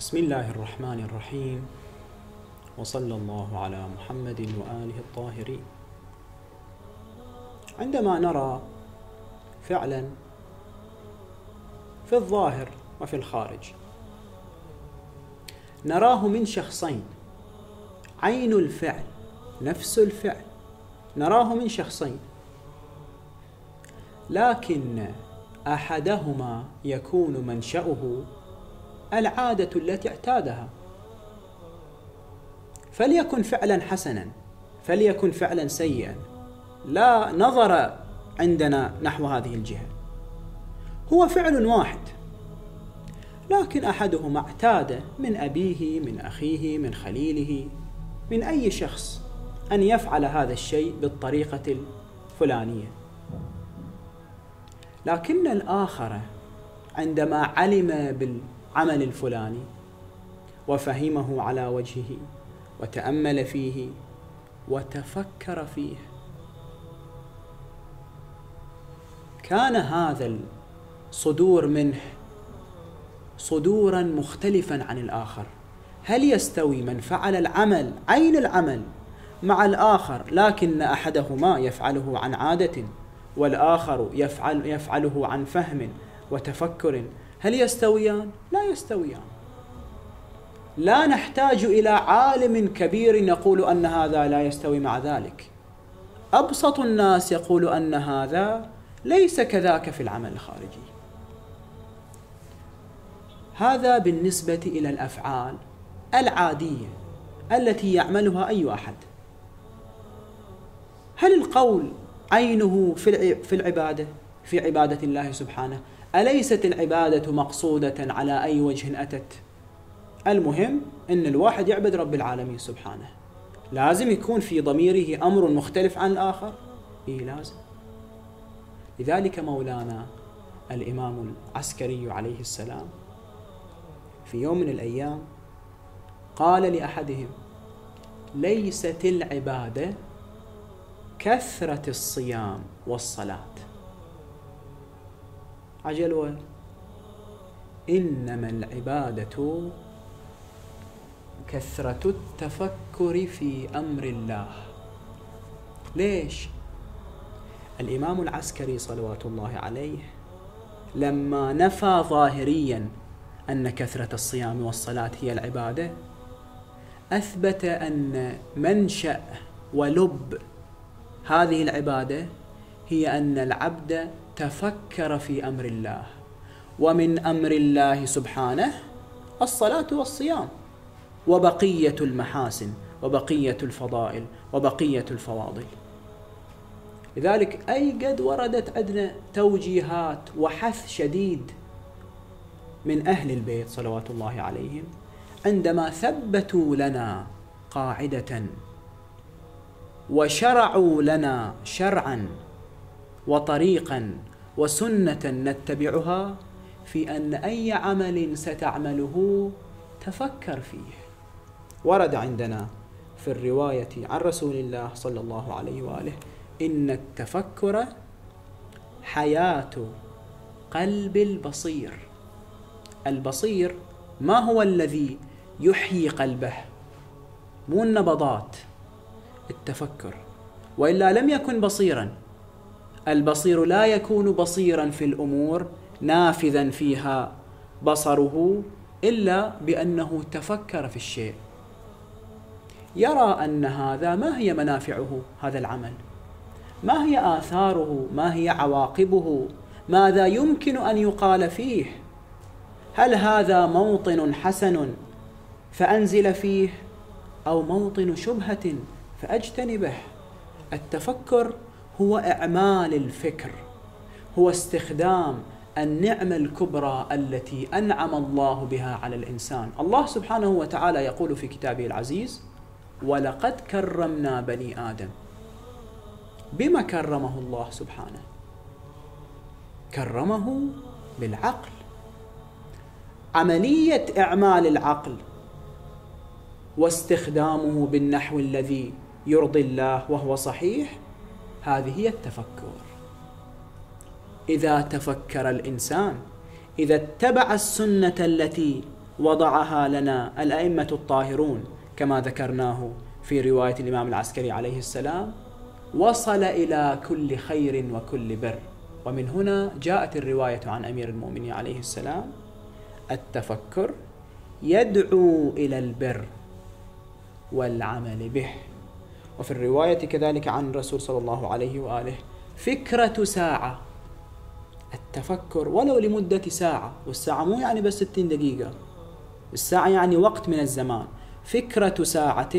بسم الله الرحمن الرحيم. وصلى الله على محمد وآله الطاهرين. عندما نرى فعلا في الظاهر وفي الخارج نراه من شخصين عين الفعل نفس الفعل. نراه من شخصين. لكن أحدهما يكون منشأه العادة التي اعتادها. فليكن فعلا حسنا فليكن فعلا سيئا. لا نظر عندنا نحو هذه الجهة. هو فعل واحد لكن أحدهما اعتاد من أبيه من أخيه من خليله من أي شخص أن يفعل هذا الشيء بالطريقة الفلانية. لكن الآخر عندما علم بالعمل الفلاني وفهمه على وجهه وتأمل فيه وتفكر فيه. كان هذا الصدور منه صدورا مختلفا عن الآخر. هل يستوي من فعل العمل عين العمل مع الآخر لكن أحدهما يفعله عن عادة والآخر يفعل يفعله عن فهم وتفكر هل يستويان؟ لا يستويان. لا نحتاج إلى عالم كبير يقول أن هذا لا يستوي مع ذلك. أبسط الناس يقول أن هذا ليس كذاك في العمل الخارجي. هذا بالنسبة إلى الأفعال العادية التي يعملها أي أحد. هل القول عينه في العبادة؟ في عبادة الله سبحانه. أليست العبادة مقصودة على أي وجه أتت؟ المهم إن الواحد يعبد رب العالمين سبحانه. لازم يكون في ضميره أمر مختلف عن الآخر؟ اي لازم. لذلك مولانا الإمام العسكري عليه السلام في يوم من الأيام قال لأحدهم ليست العبادة كثرة الصيام والصلاة. عجل إنما العبادة كثرة التفكر في أمر الله. ليش؟ الإمام العسكري صلوات الله عليه لما نفى ظاهريا أن كثرة الصيام والصلاة هي العبادة أثبت أن منشأ ولب هذه العبادة هي أن العبد تفكر في أمر الله ومن أمر الله سبحانه الصلاة والصيام وبقية المحاسن وبقية الفضائل وبقية الفواضل. لذلك أي قد وردت عندنا توجيهات وحث شديد من أهل البيت صلوات الله عليهم عندما ثبتوا لنا قاعدة وشرعوا لنا شرعا وطريقا وسنة نتبعها في أن أي عمل ستعمله تفكر فيه. ورد عندنا في الرواية عن رسول الله صلى الله عليه وآله إن التفكر حياة قلب البصير. البصير ما هو الذي يحيي قلبه؟ مو النبضات التفكر. وإلا لم يكن بصيرا. البصير لا يكون بصيرا في الأمور نافذا فيها بصره إلا بأنه تفكر في الشيء. يرى أن هذا ما هي منافعه هذا العمل. ما هي آثاره؟ ما هي عواقبه؟ ماذا يمكن أن يقال فيه؟ هل هذا موطن حسن فأنزل فيه أو موطن شبهة فأجتنبه؟ التفكر هو أعمال الفكر هو استخدام النعمة الكبرى التي أنعم الله بها على الإنسان. الله سبحانه وتعالى يقول في كتابه العزيز ولقد كرمنا بني آدم. بما كرمه الله سبحانه؟ كرمه بالعقل. عملية إعمال العقل واستخدامه بالنحو الذي يرضي الله وهو صحيح هذه هي التفكر. إذا تفكر الإنسان إذا اتبع السنة التي وضعها لنا الأئمة الطاهرون كما ذكرناه في رواية الإمام العسكري عليه السلام وصل إلى كل خير وكل بر. ومن هنا جاءت الرواية عن أمير المؤمنين عليه السلام التفكر يدعو إلى البر والعمل به. وفي الرواية كذلك عن الرسول صلى الله عليه وآله فكرة ساعة التفكر ولو لمدة ساعة والساعة مو يعني بس 60 دقيقة الساعة يعني وقت من الزمان. فكرة ساعة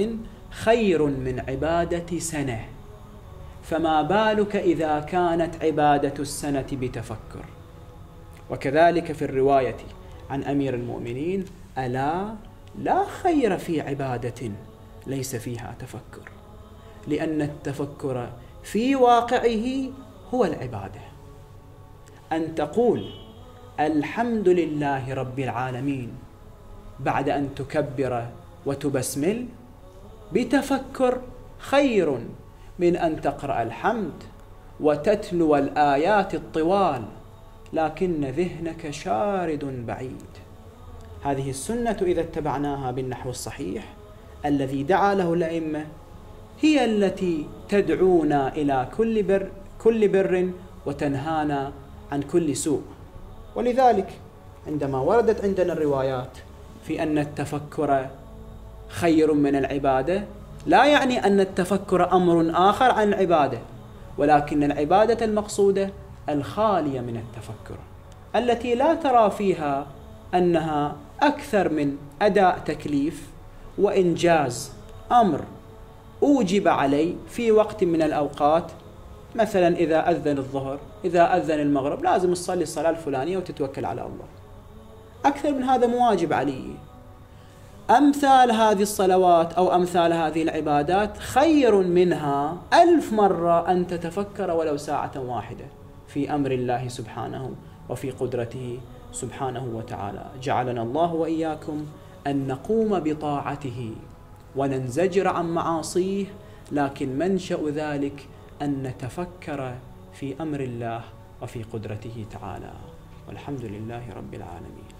خير من عبادة سنة. فما بالك إذا كانت عبادة السنة بتفكر؟ وكذلك في الرواية عن أمير المؤمنين ألا لا خير في عبادة ليس فيها تفكر؟ لأن التفكر في واقعه هو العبادة. أن تقول الحمد لله رب العالمين بعد أن تكبر وتبسمل بتفكر خير من أن تقرأ الحمد وتتلو الآيات الطوال لكن ذهنك شارد بعيد. هذه السنة إذا اتبعناها بالنحو الصحيح الذي دعا له الأئمة هي التي تدعونا إلى كل بر كل بر وتنهانا عن كل سوء. ولذلك عندما وردت عندنا الروايات في أن التفكر خير من العبادة لا يعني أن التفكر أمر آخر عن العبادة ولكن العبادة المقصودة الخالية من التفكر التي لا ترى فيها أنها أكثر من أداء تكليف وإنجاز أمر. أوجب علي في وقت من الأوقات مثلا إذا أذن الظهر إذا أذن المغرب لازم تصلي الصلاة الفلانية وتتوكل على الله. أكثر من هذا مواجب علي. أمثال هذه الصلوات أو أمثال هذه العبادات خير منها ألف مرة أن تتفكر ولو ساعة واحدة في أمر الله سبحانه وفي قدرته سبحانه وتعالى. جعلنا الله وإياكم أن نقوم بطاعته. وننزجر عن معاصيه لكن منشأ ذلك أن نتفكر في أمر الله وفي قدرته تعالى. والحمد لله رب العالمين.